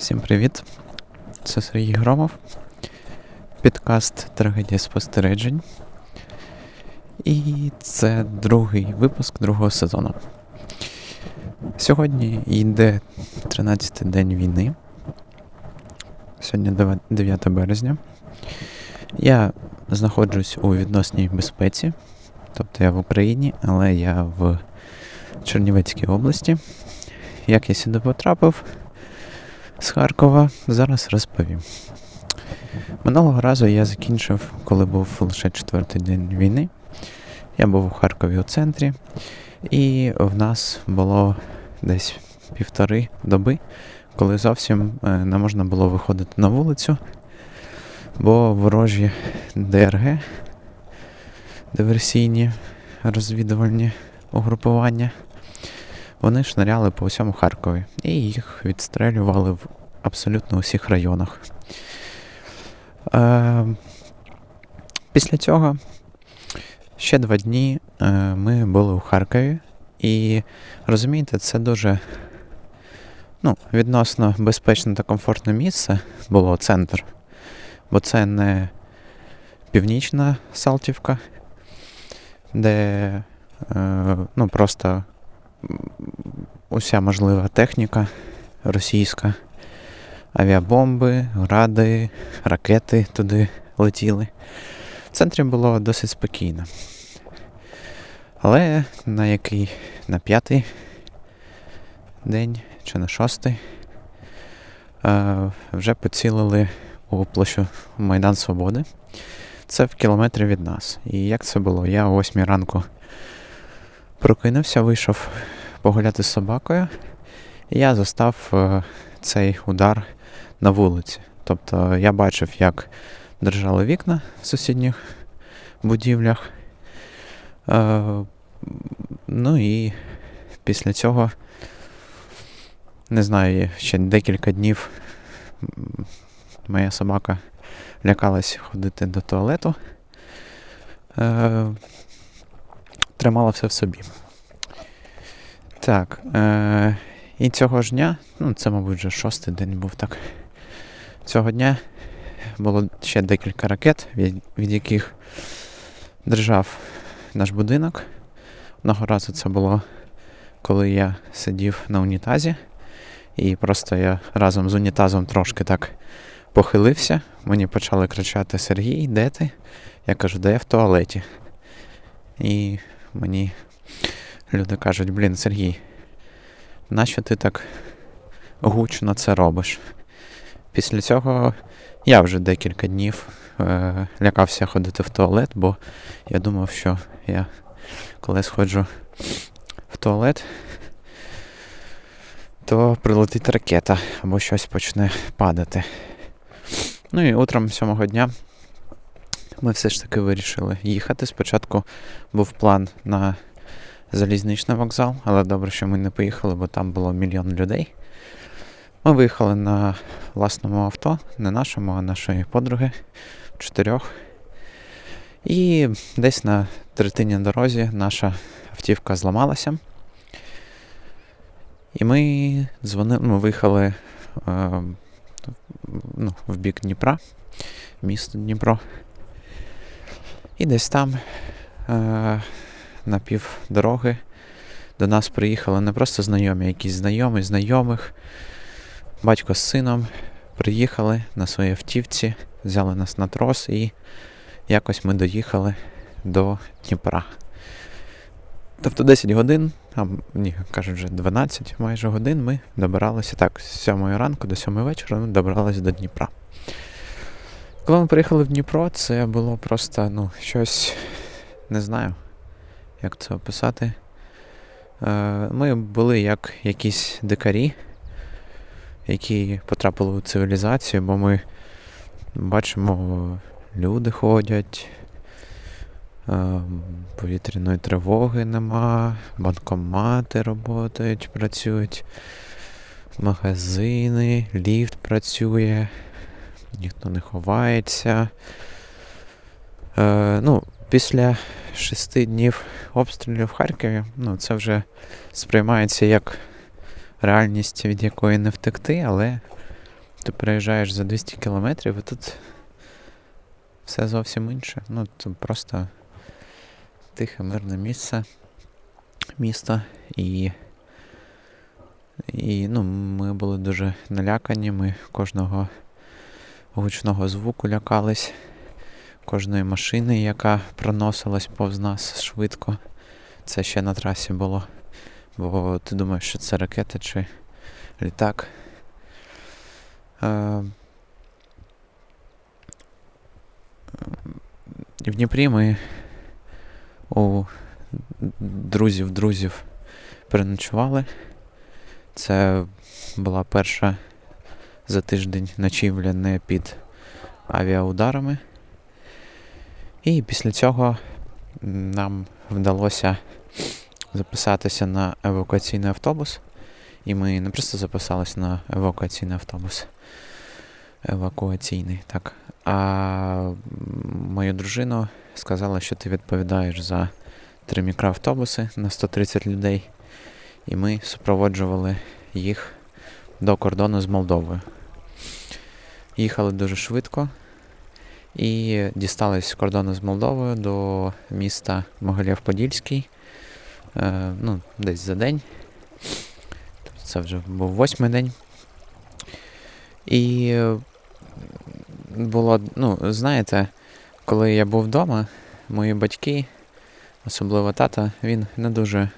Всім привіт! Це Сергій Громов. Підкаст Трагедія спостережень. І це другий випуск другого сезону. Сьогодні йде 13-й день війни. Сьогодні 9 березня. Я знаходжусь у відносній безпеці. Тобто я в Україні, але я в Чернівецькій області. Як я сюди потрапив з Харкова, зараз розповім. Минулого разу я закінчив, коли був лише четвертий день війни. Я був у Харкові у центрі, і в нас було десь півтори доби, коли зовсім е, не можна було виходити на вулицю, бо ворожі ДРГ, диверсійні розвідувальні угрупування, вони шниряли по всьому Харкові і їх відстрелювали в абсолютно усіх районах. Е, Після цього ще два дні е, ми були у Харкові, і розумієте, це дуже ну, відносно безпечне та комфортне місце було центр, бо це не північна Салтівка, де е, ну, просто уся можлива техніка російська, авіабомби, гради, ракети туди летіли. В центрі було досить спокійно. Але на який на п'ятий день чи на шостий вже поцілили у площу Майдан Свободи. Це в кілометрі від нас. І як це було? Я о 8 ранку прокинувся, вийшов погуляти з собакою, і я застав е, цей удар на вулиці. Тобто я бачив, як держали вікна в сусідніх будівлях. Е, ну і після цього, не знаю, ще декілька днів моя собака лякалась ходити до туалету. Тримала все в собі. Так. Е, І цього ж дня, ну це, мабуть, вже шостий день був так. Цього дня було ще декілька ракет, від, від яких держав наш будинок. Одного разу це було, коли я сидів на унітазі, і просто я разом з унітазом трошки так похилився. Мені почали кричати Сергій, де ти? Я кажу, де я в туалеті. І мені люди кажуть, блін, Сергій, нащо ти так гучно це робиш? Після цього я вже декілька днів е, лякався ходити в туалет, бо я думав, що я коли сходжу в туалет, то прилетить ракета або щось почне падати. Ну і утром сьомого дня ми все ж таки вирішили їхати. Спочатку був план на залізничний вокзал, але добре, що ми не поїхали, бо там було мільйон людей. Ми виїхали на власному авто, не нашому, а нашої подруги чотирьох. І десь на третині дорозі наша автівка зламалася. І ми дзвонили, ми виїхали е, ну, в бік Дніпра, місто Дніпро. І десь там е, на пів дороги до нас приїхали не просто знайомі, а якісь знайомі, знайомих. Батько з сином приїхали на своїй автівці, взяли нас на трос і якось ми доїхали до Дніпра. Тобто 10 годин, а ні, кажуть вже 12 майже годин ми добиралися так, з 7 ранку до 7 вечора ми добиралися до Дніпра. Коли ми приїхали в Дніпро, це було просто ну, щось, не знаю, як це описати. Е, ми були як якісь дикарі, які потрапили у цивілізацію, бо ми бачимо, люди ходять, е, повітряної тривоги нема, банкомати працюють, працюють, магазини, ліфт працює ніхто не ховається. Е, ну, Після шести днів обстрілів в Харкові ну, це вже сприймається як реальність, від якої не втекти, але ти переїжджаєш за 200 кілометрів і тут все зовсім інше. Ну, це просто тихе, мирне місце, місто. І і ну, ми були дуже налякані, ми кожного гучного звуку лякались, кожної машини, яка проносилась повз нас швидко. Це ще на трасі було. Бо ти думаєш, що це ракета чи літак. Е, в Дніпрі ми у друзів-друзів переночували. Це була перша за тиждень ночівля не під авіаударами. І після цього нам вдалося записатися на евакуаційний автобус. І ми не просто записалися на евакуаційний автобус. Евакуаційний, так. А мою дружину сказала, що ти відповідаєш за три мікроавтобуси на 130 людей. І ми супроводжували їх до кордону з Молдовою. Їхали дуже швидко і дістались кордону з Молдовою до міста Могилів-Подільський. Е, ну, десь за день. Це вже був восьмий день. І було, ну, знаєте, коли я був вдома, мої батьки, особливо тата, він не дуже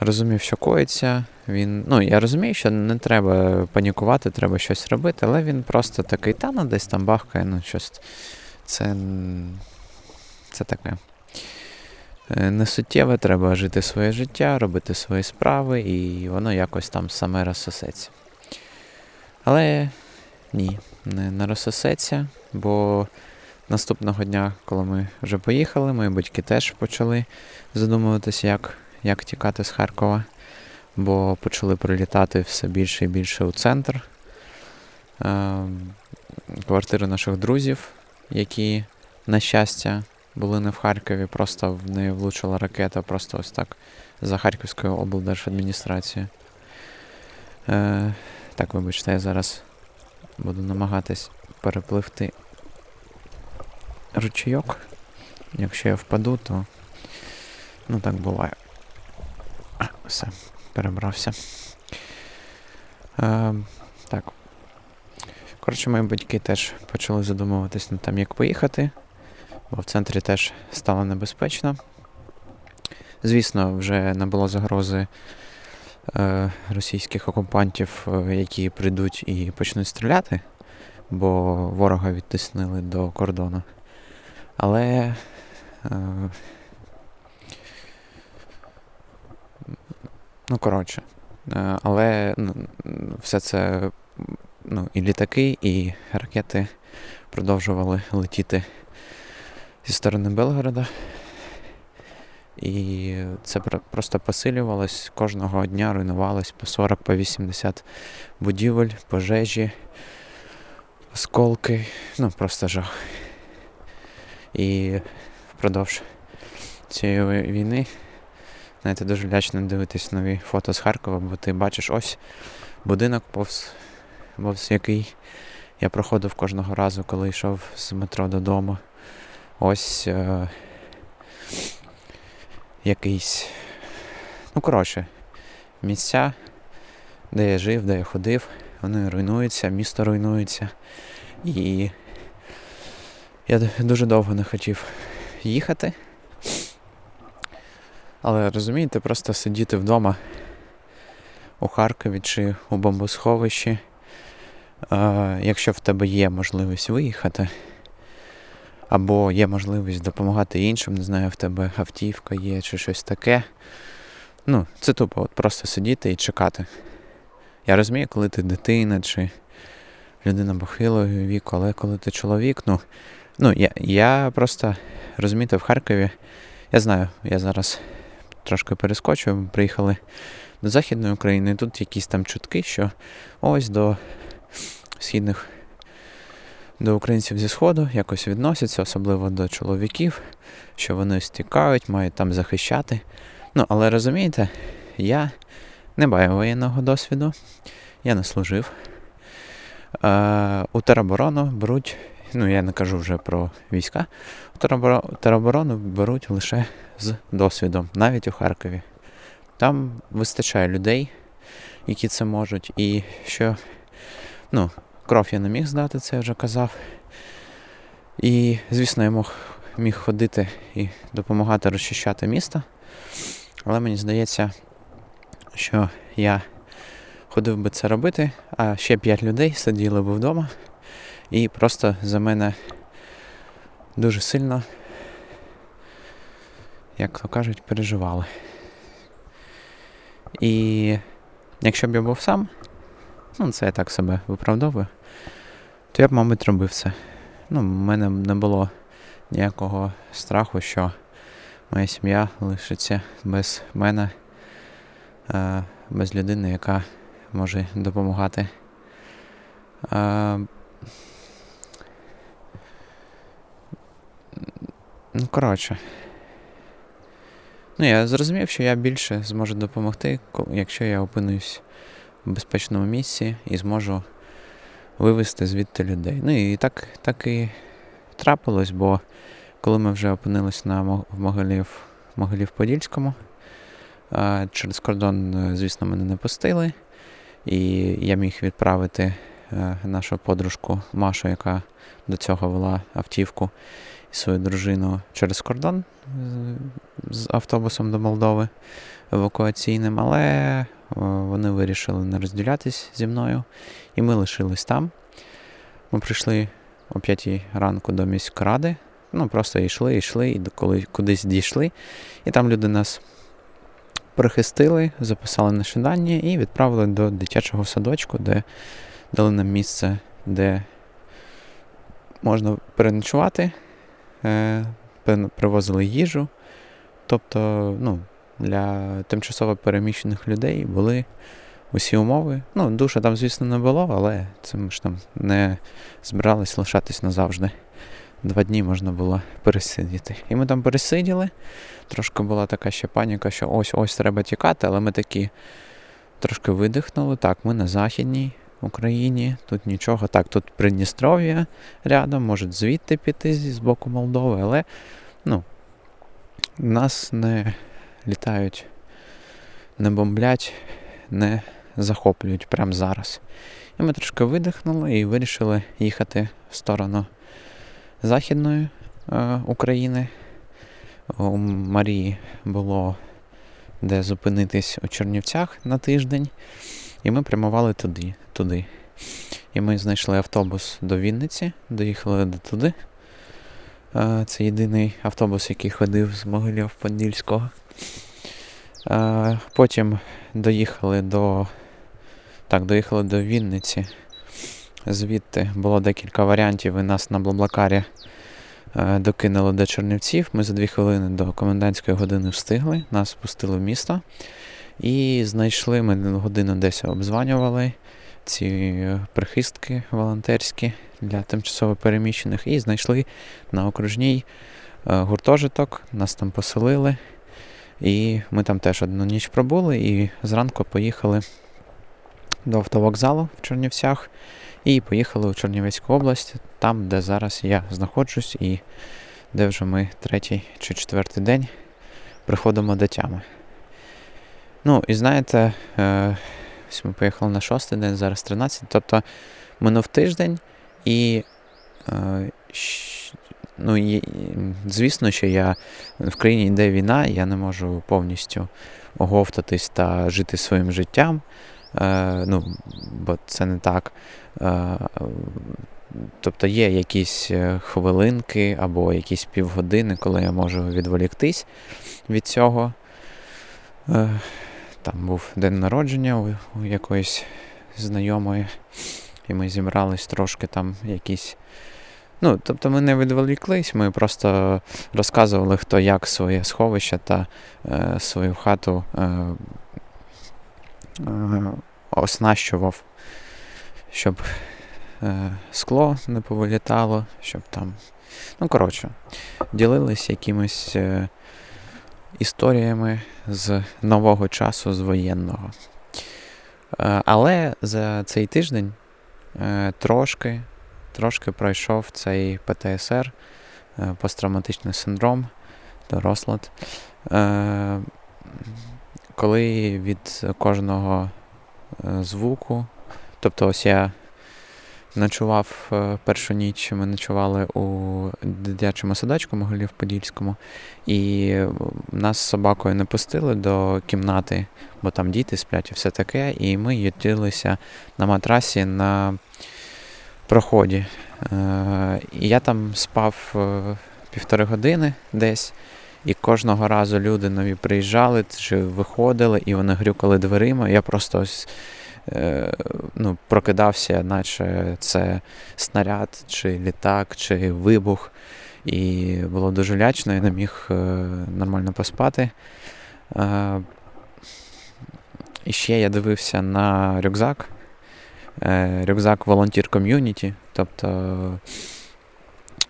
розумів, що коїться. Він, ну, я розумію, що не треба панікувати, треба щось робити, але він просто такий, та ну десь там бахкає, ну щось. Це, Це таке. Е, несуттєве, треба жити своє життя, робити свої справи, і воно якось там саме розсосеться. Але ні, не, не розсосеться, бо наступного дня, коли ми вже поїхали, мої батьки теж почали задумуватися, як, як тікати з Харкова, бо почали прилітати все більше і більше у центр. Е, квартири наших друзів, які, на щастя, були не в Харкові, просто в неї влучила ракета, просто ось так за Харківською облдержадміністрацією. Е, Так, вибачте, я зараз буду намагатись перепливти ручейок. Якщо я впаду, то ну так буває. Все, перебрався. Е, Так. Коротше, мої батьки теж почали задумуватись над тим, як поїхати бо в центрі теж стало небезпечно. Звісно, вже не було загрози е, російських окупантів, е, які прийдуть і почнуть стріляти, бо ворога відтиснили до кордону. Але е, ну, коротше, е, але все це ну, і літаки, і ракети продовжували летіти зі сторони Белгорода. І це просто посилювалось. Кожного дня руйнувалось по 40 по 80 будівель, пожежі, осколки. Ну, просто жах. І впродовж цієї війни, знаєте, дуже лячно дивитись нові фото з Харкова, бо ти бачиш ось будинок, повз, повз який я проходив кожного разу, коли йшов з метро додому ось е, якийсь. Ну, коротше, місця, де я жив, де я ходив, вони руйнуються, місто руйнується. І я дуже довго не хотів їхати. Але розумієте, просто сидіти вдома у Харкові чи у бомбосховищі, е, якщо в тебе є можливість виїхати або є можливість допомагати іншим, не знаю, в тебе автівка є чи щось таке. Ну, це тупо от просто сидіти і чекати. Я розумію, коли ти дитина чи людина похилого віку, але коли ти чоловік, ну, ну я я просто розумієте, в Харкові, я знаю, я зараз трошки перескочу, ми приїхали до Західної України, і тут якісь там чутки, що ось до східних до українців зі Сходу якось відносяться, особливо до чоловіків, що вони стікають, мають там захищати. Ну, але розумієте, я не маю воєнного досвіду, я не служив Е, у тероборону беруть, ну я не кажу вже про війська, тероборону беруть лише з досвідом, навіть у Харкові. Там вистачає людей, які це можуть. І що, ну, кров я не міг здати, це я вже казав. І, звісно, я мог, міг ходити і допомагати розчищати місто. Але мені здається, що я ходив би це робити, а ще п'ять людей сиділи б вдома і просто за мене дуже сильно, як то кажуть, переживали. І якщо б я був сам, ну це я так себе виправдовую, то я б, мабуть, робив це. Ну, в мене не було ніякого страху, що моя сім'я лишиться без мене, е, без людини, яка може допомагати. Ну, коротше. Ну, я зрозумів, що я більше зможу допомогти, якщо я опинусь в безпечному місці і зможу вивезти звідти людей. Ну і так так і трапилось, бо коли ми вже опинились на в Могилів, Могилів-Подільському, через кордон, е, звісно, мене не пустили. І я міг відправити е, нашу подружку Машу, яка до цього вела автівку свою дружину через кордон з автобусом до Молдови евакуаційним, але е, вони вирішили не розділятись зі мною, і ми лишились там. Ми прийшли о 5 ранку до міськради, ну просто йшли, йшли, і коли кудись дійшли, і там люди нас прихистили, записали на шидання і відправили до дитячого садочку, де дали нам місце, де можна переночувати, привозили їжу. Тобто, ну, для тимчасово переміщених людей були усі умови. Ну, душа там, звісно, не було, але це ж там не збирались лишатись назавжди. Два дні можна було пересидіти. І ми там пересиділи. Трошки була така ще паніка, що ось-ось треба тікати, але ми такі трошки видихнули. Так, ми на Західній Україні, тут нічого. Так, тут Придністров'я рядом, може звідти піти з боку Молдови, але ну, нас не літають, не бомблять, не захоплюють прямо зараз. І ми трошки видихнули і вирішили їхати в сторону Західної е, України. У Марії було де зупинитись у Чернівцях на тиждень, і ми прямували туди. туди. І ми знайшли автобус до Вінниці, доїхали до туди. Це єдиний автобус, який ходив з Могилів Подільського. Потім доїхали до так, доїхали до Вінниці. Звідти було декілька варіантів, і нас на Блаблакарі докинули до Чернівців. Ми за дві хвилини до комендантської години встигли, нас спустили в місто і знайшли, ми годину десь обзванювали ці прихистки волонтерські для тимчасово переміщених і знайшли на окружній е, гуртожиток, нас там поселили. І ми там теж одну ніч пробули і зранку поїхали до автовокзалу в Чернівцях і поїхали у Чернівецьку область, там, де зараз я знаходжусь, і де вже ми третій чи четвертий день приходимо до тями. Ну, і знаєте, е, ось ми поїхали на шостий день, зараз 13, тобто минув тиждень, і, е, ну, і звісно, що я в країні йде війна, я не можу повністю оговтатись та жити своїм життям. Е, ну, бо це не так. Тобто є якісь хвилинки або якісь півгодини, коли я можу відволіктись від цього. Там був день народження у, у якоїсь знайомої, і ми зібрались трошки там якісь. Ну, тобто ми не відволіклись, ми просто розказували, хто як своє сховище та е, свою хату е, Е, оснащував, щоб е, скло не повилітало, щоб там. Ну, коротше, ділились якимись е, історіями з нового часу, з воєнного. Але за цей тиждень е, трошки трошки пройшов цей ПТСР, е, посттравматичний синдром, дорослад. Е, коли від кожного е, звуку, тобто ось я ночував першу ніч, ми ночували у дитячому садочку Могилів-Подільському, і нас з собакою не пустили до кімнати, бо там діти сплять і все таке, і ми ютилися на матрасі на проході. Е, і я там спав е, півтори години десь, і кожного разу люди нові приїжджали чи виходили, і вони грюкали дверима. Я просто ось е, ну, прокидався, наче це снаряд, чи літак, чи вибух. І було дуже лячно, я не міг нормально поспати. І ще я дивився на рюкзак. Е, рюкзак волонтір ком'юніті, тобто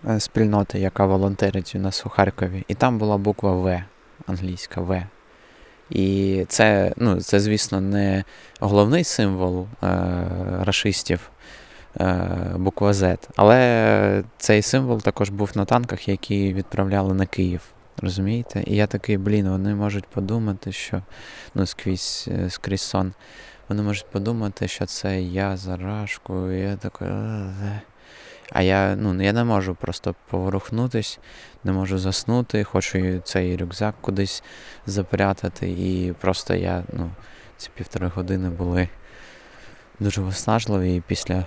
е, спільноти, яка волонтерить у нас у Харкові. І там була буква В, англійська В. І це, ну, це, звісно, не головний символ е, рашистів, е, буква Z, але цей символ також був на танках, які відправляли на Київ. Розумієте? І я такий, блін, вони можуть подумати, що ну, скрізь, е, скрізь сон. Вони можуть подумати, що це я за рашку, і я такий. А я ну, я не можу просто поворухнутись, не можу заснути, хочу цей рюкзак кудись запрятати. І просто я, ну, ці півтори години були дуже виснажливі після е,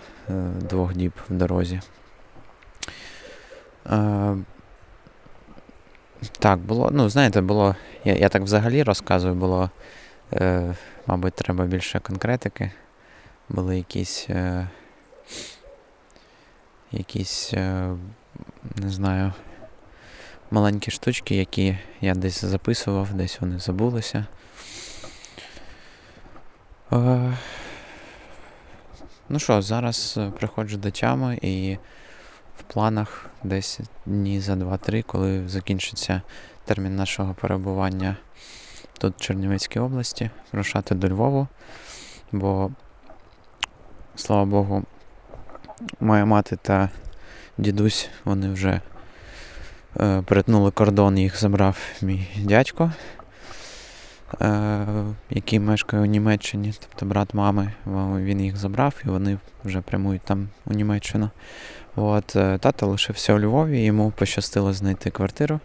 двох діб в дорозі. Е, так, було, ну, знаєте, було. Я я так взагалі розказую, було. Е, Мабуть, треба більше конкретики. Були якісь. Е, якісь, е, не знаю, маленькі штучки, які я десь записував, десь вони забулися. Е, ну що, зараз приходжу до тями і в планах десь дні за 2-3, коли закінчиться термін нашого перебування тут в Чернівецькій області, рушати до Львову, бо, слава Богу, моя мати та дідусь, вони вже е, перетнули кордон, їх забрав мій дядько, е, який мешкає у Німеччині, тобто брат мами, він їх забрав і вони вже прямують там у Німеччину. От, е, Тато лишився у Львові, йому пощастило знайти квартиру.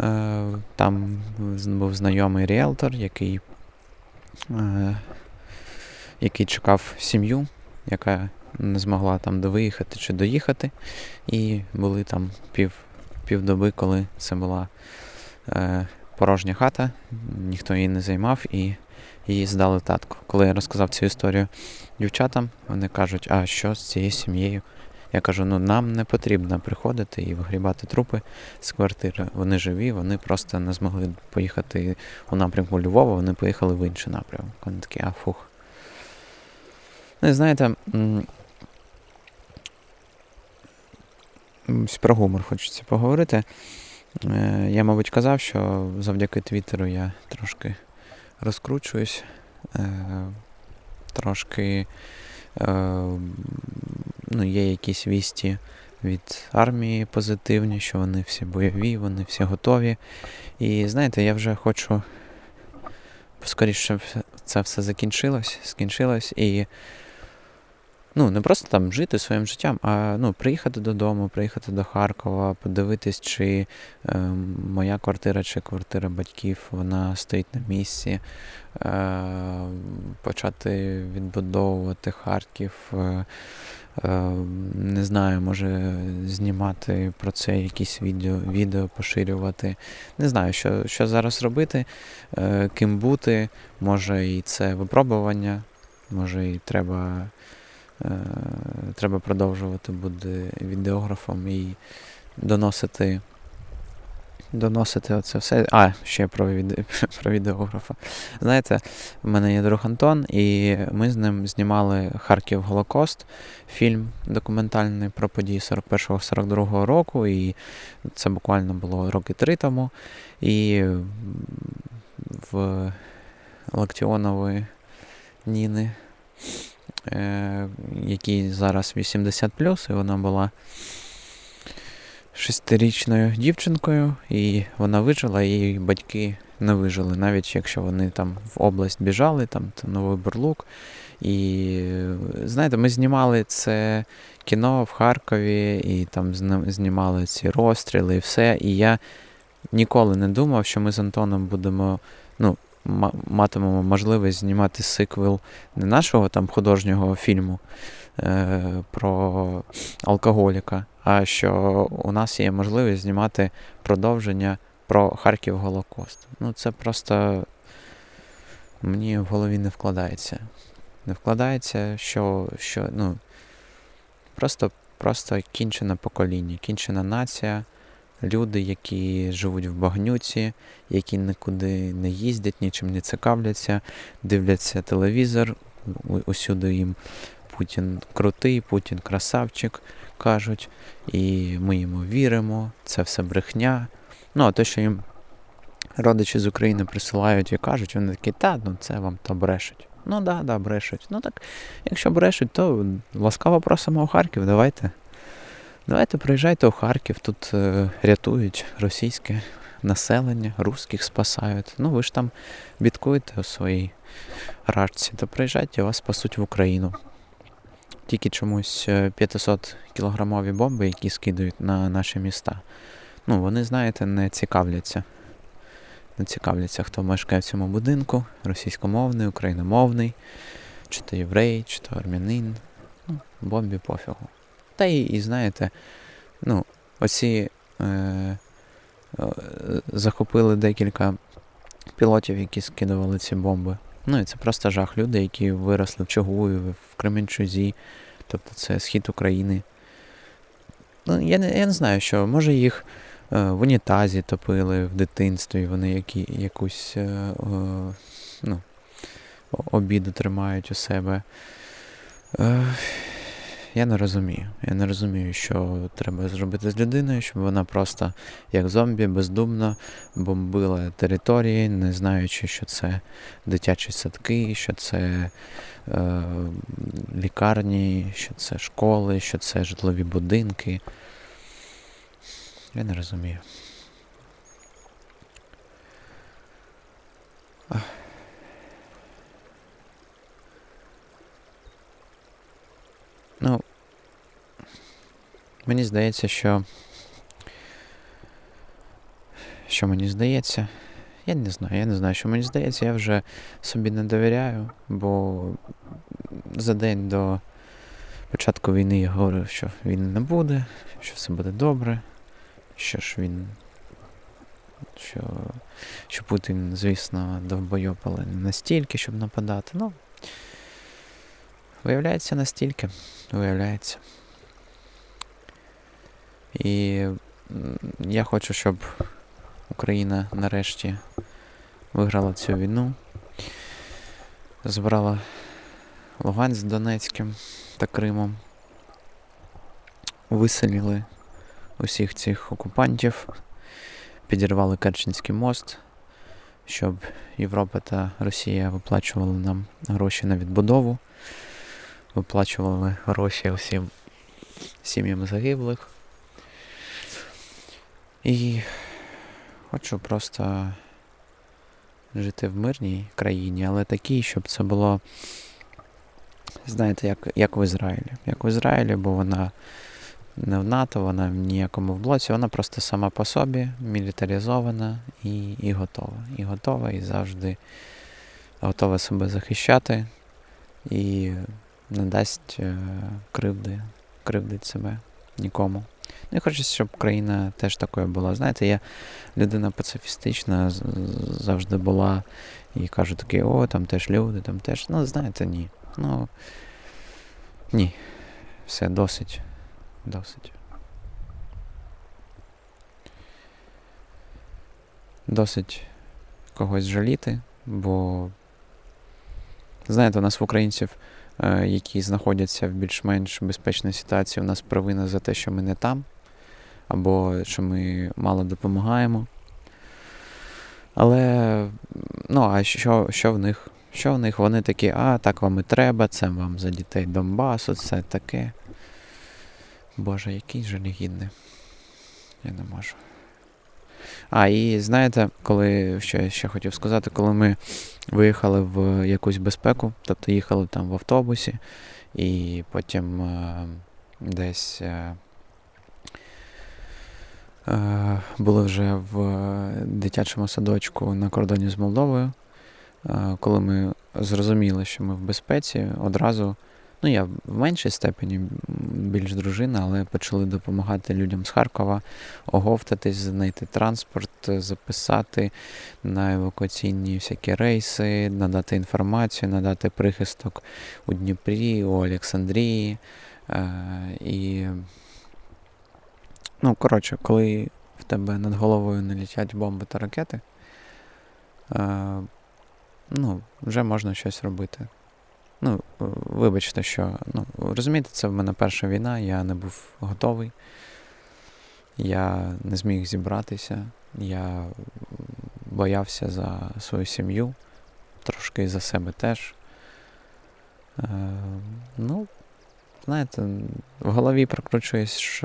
Е, там був знайомий ріелтор, який е, який чекав сім'ю, яка не змогла там довиїхати чи доїхати. І були там пів, півдоби, коли це була е, порожня хата, ніхто її не займав і її здали татку. Коли я розказав цю історію дівчатам, вони кажуть, а що з цією сім'єю? Я кажу, ну нам не потрібно приходити і вигрібати трупи з квартири. Вони живі, вони просто не змогли поїхати у напрямку Львова, вони поїхали в інший напрямок. Вони такі, а фух. Ну, знаєте, про гумор хочеться поговорити. Е, я, мабуть, казав, що завдяки Твіттеру я трошки розкручуюсь, е, трошки е, ну, є якісь вісті від армії позитивні, що вони всі бойові, вони всі готові. І знаєте, я вже хочу поскоріше, це все закінчилось, скінчилось. І ну, не просто там жити своїм життям, а ну, приїхати додому, приїхати до Харкова, подивитись, чи е, моя квартира, чи квартира батьків вона стоїть на місці, е, почати відбудовувати Харків. Е, Е, не знаю, може знімати про це якісь відео, відео поширювати. Не знаю, що що зараз робити, е, ким бути. Може і це випробування, може і треба треба продовжувати бути відеографом і доносити доносити оце все. А, ще про віде... про відеографа. Знаєте, в мене є друг Антон, і ми з ним знімали Харків Голокост, фільм документальний про події 41-42 року. І це буквально було роки три тому. І в Лактіонової Ніни. Е, якій зараз 80 і вона була шестирічною дівчинкою, і вона вижила, і її батьки не вижили, навіть якщо вони там в область біжали, там Новий Бурлук. І знаєте, ми знімали це кіно в Харкові, і там знімали ці розстріли і все. І я ніколи не думав, що ми з Антоном будемо, ну, матимемо можливість знімати сиквел не нашого там художнього фільму е, про алкоголіка, а що у нас є можливість знімати продовження про Харків Голокост. Ну, це просто мені в голові не вкладається. Не вкладається, що що ну, просто просто кінчене покоління, кінчена нація, люди, які живуть в багнюці, які нікуди не їздять, нічим не цікавляться, дивляться телевізор, усюди їм Путін крутий, Путін красавчик кажуть, і ми йому віримо, це все брехня. Ну, а те, що їм родичі з України присилають і кажуть, вони такі, та, ну це вам то брешуть. Ну да, да, брешуть. Ну так, якщо брешуть, то ласкаво просимо у Харків, давайте. Давайте приїжджайте у Харків, тут е, рятують російське населення, русських спасають. Ну ви ж там бідкуєте у своїй рачці, то приїжджайте, вас спасуть в Україну. Тільки чомусь 500 е, кілограмові бомби, які скидують на наші міста. Ну, вони, знаєте, не цікавляться. Не цікавляться, хто мешкає в цьому будинку, російськомовний, україномовний, чи то єврей, чи то армянин. Ну, бомбі пофігу. Та і, і знаєте, ну, оці е, е, захопили декілька пілотів, які скидували ці бомби. Ну і це просто жах. Люди, які виросли в Чогуї, в Кременчузі, тобто це схід України. Ну, Я не я не знаю, що може їх е, в унітазі топили в дитинстві, вони які, якусь е, е, ну, обіду тримають у себе. Е, я не розумію. Я не розумію, що треба зробити з людиною, щоб вона просто, як зомбі, бездумно бомбила території, не знаючи, що це дитячі садки, що це е, лікарні, що це школи, що це житлові будинки. Я не розумію. Ну, мені здається, що. Що мені здається? Я не знаю, я не знаю, що мені здається, я вже собі не довіряю, бо за день до початку війни я говорив, що війни не буде, що все буде добре, що ж він. Що що Путін, звісно, довбойоп, але не настільки, щоб нападати. Ну, Виявляється настільки. Виявляється. І я хочу, щоб Україна нарешті виграла цю війну, збрала Луганськ з Донецьким та Кримом, виселили усіх цих окупантів, підірвали Керченський мост, щоб Європа та Росія виплачували нам гроші на відбудову виплачували гроші усім сім'ям загиблих. І хочу просто жити в мирній країні, але такій, щоб це було, знаєте, як як в Ізраїлі. Як в Ізраїлі, бо вона не в НАТО, вона в ніякому в блоці, вона просто сама по собі, мілітаризована і, і готова. І готова, і завжди готова себе захищати. І не дасть е, кривди, кривдить себе нікому. Ну і хочеться, щоб країна теж такою була. Знаєте, я людина пацифістична завжди була і кажу таке, о, там теж люди, там теж. Ну, знаєте, ні. Ну ні. Все, досить. Досить. Досить когось жаліти, бо, знаєте, у нас в українців які знаходяться в більш-менш безпечній ситуації, у нас провина за те, що ми не там, або що ми мало допомагаємо. Але ну, а що що в них Що в них? Вони такі, а, так вам і треба, це вам за дітей Донбасу, це таке. Боже, який жалігідний. Я не можу. А, і знаєте, коли що я ще хотів сказати, коли ми виїхали в якусь безпеку, тобто їхали там в автобусі, і потім е, десь е, е, були вже в дитячому садочку на кордоні з Молдовою, е, коли ми зрозуміли, що ми в безпеці, одразу Ну, я в меншій степені більш дружина, але почали допомагати людям з Харкова оговтатись, знайти транспорт, записати на евакуаційні всякі рейси, надати інформацію, надати прихисток у Дніпрі, у Олександрії. Е, і, ну, коротше, коли в тебе над головою не літять бомби та ракети, е, ну, вже можна щось робити. Ну, вибачте, що ну, розумієте, це в мене перша війна, я не був готовий, я не зміг зібратися, я боявся за свою сім'ю, трошки за себе теж. Е, Ну, знаєте, в голові прокручуєш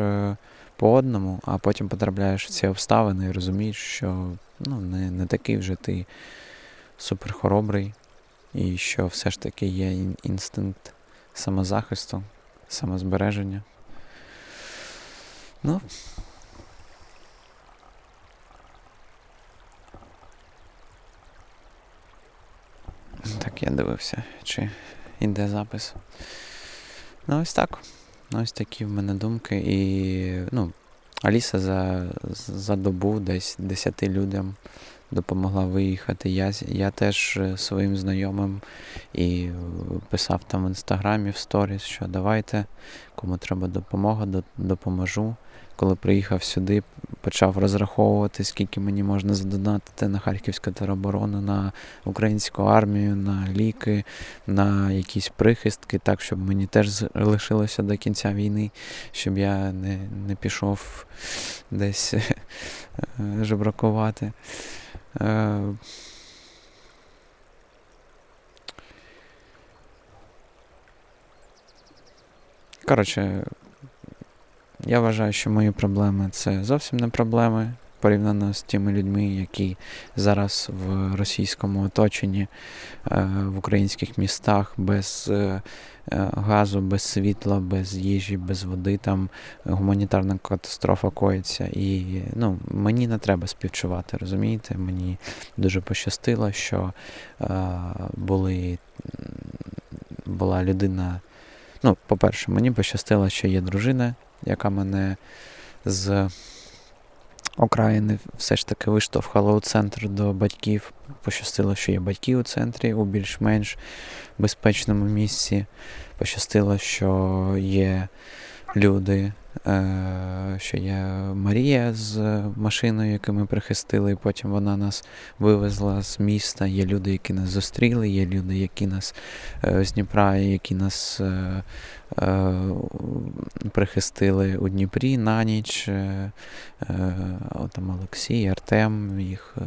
по одному, а потім потрапляєш в ці обставини і розумієш, що ну, не, не такий вже ти суперхоробрий. І що все ж таки є інстинкт самозахисту, самозбереження. Ну. Так, я дивився, чи йде запис. Ну, ось так. Ось такі в мене думки. І, ну, Аліса за за добу десь 10 людям допомогла виїхати. Я я теж е, своїм знайомим і е, писав там в інстаграмі в сторіс, що давайте, кому треба допомога, допоможу. Коли приїхав сюди, почав розраховувати, скільки мені можна задонатити на Харківську тероборону, на українську армію, на ліки, на якісь прихистки, так, щоб мені теж лишилося до кінця війни, щоб я не не пішов десь е, жебракувати. Е, коротше, я вважаю, що мої проблеми це зовсім не проблеми порівняно з тими людьми, які зараз в російському оточенні, е, в українських містах без е, е, газу, без світла, без їжі, без води, там гуманітарна катастрофа коїться. І ну, мені не треба співчувати, розумієте? Мені дуже пощастило, що були, була людина. Ну, по-перше, мені пощастило, що є дружина, яка мене з окраїни все ж таки виштовхало у центр до батьків. Пощастило, що є батьки у центрі у більш-менш безпечному місці. Пощастило, що є люди, е, що є Марія з машиною, яку ми прихистили, і потім вона нас вивезла з міста. Є люди, які нас зустріли, є люди, які нас е, з Дніпра, які нас е, прихистили у Дніпрі на ніч. Там Олексій, Артем, їх.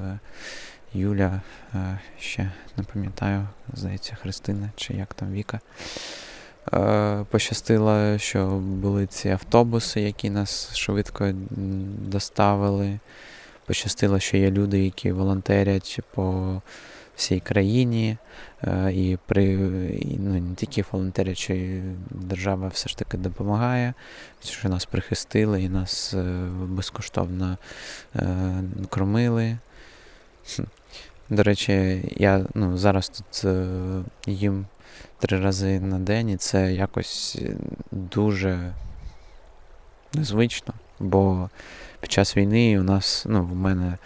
Юля, ще не пам'ятаю, здається, Христина чи як там Віка. Е, пощастило, що були ці автобуси, які нас швидко доставили. Пощастило, що є люди, які волонтерять по всій країні. Е, і при і, ну, не тільки волонтерять, що держава все ж таки допомагає, що нас прихистили і нас е, безкоштовно кормили. До речі, я ну, зараз тут їм три рази на день, і це якось е, дуже незвично. Бо під час війни у нас, ну, в мене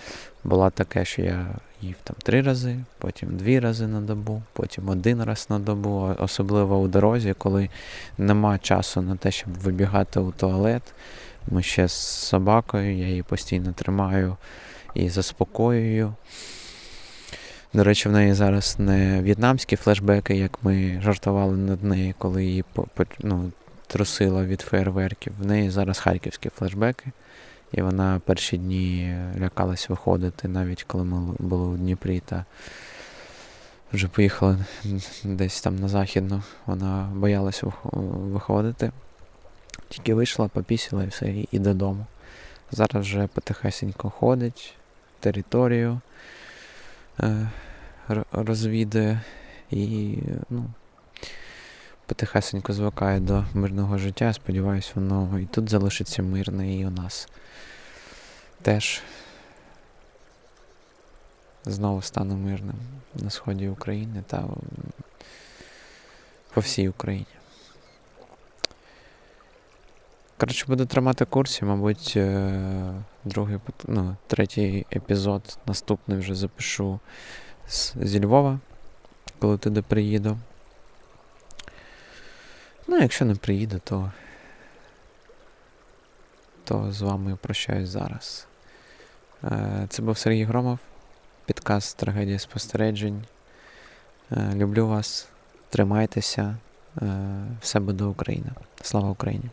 було таке, що я їв там три рази, потім дві рази на добу, потім один раз на добу, особливо у дорозі, коли нема часу на те, щоб вибігати у туалет. Ми ще з собакою, я її постійно тримаю і заспокоюю. До речі, в неї зараз не в'єтнамські флешбеки, як ми жартували над нею, коли її ну, трусило від фейерверків. В неї зараз харківські флешбеки. І вона перші дні лякалась виходити, навіть коли ми були у Дніпрі та вже поїхали десь там на західну. Вона боялась виходити. Тільки вийшла, попісила і все, і додому. Зараз вже потихесенько ходить, територію розвідує і ну, потихесенько звикає до мирного життя. Сподіваюсь, воно і тут залишиться мирне, і у нас теж знову стане мирним на сході України та по всій Україні. Коротше, буду тримати курсі, мабуть, е, другий, ну, третій епізод наступний вже запишу з, зі Львова, коли туди приїду. Ну, якщо не приїду, то то з вами прощаюсь зараз. Е, це був Сергій Громов, підкаст Трагедія спостережень. Е, люблю вас, тримайтеся, все буде Україна. Слава Україні!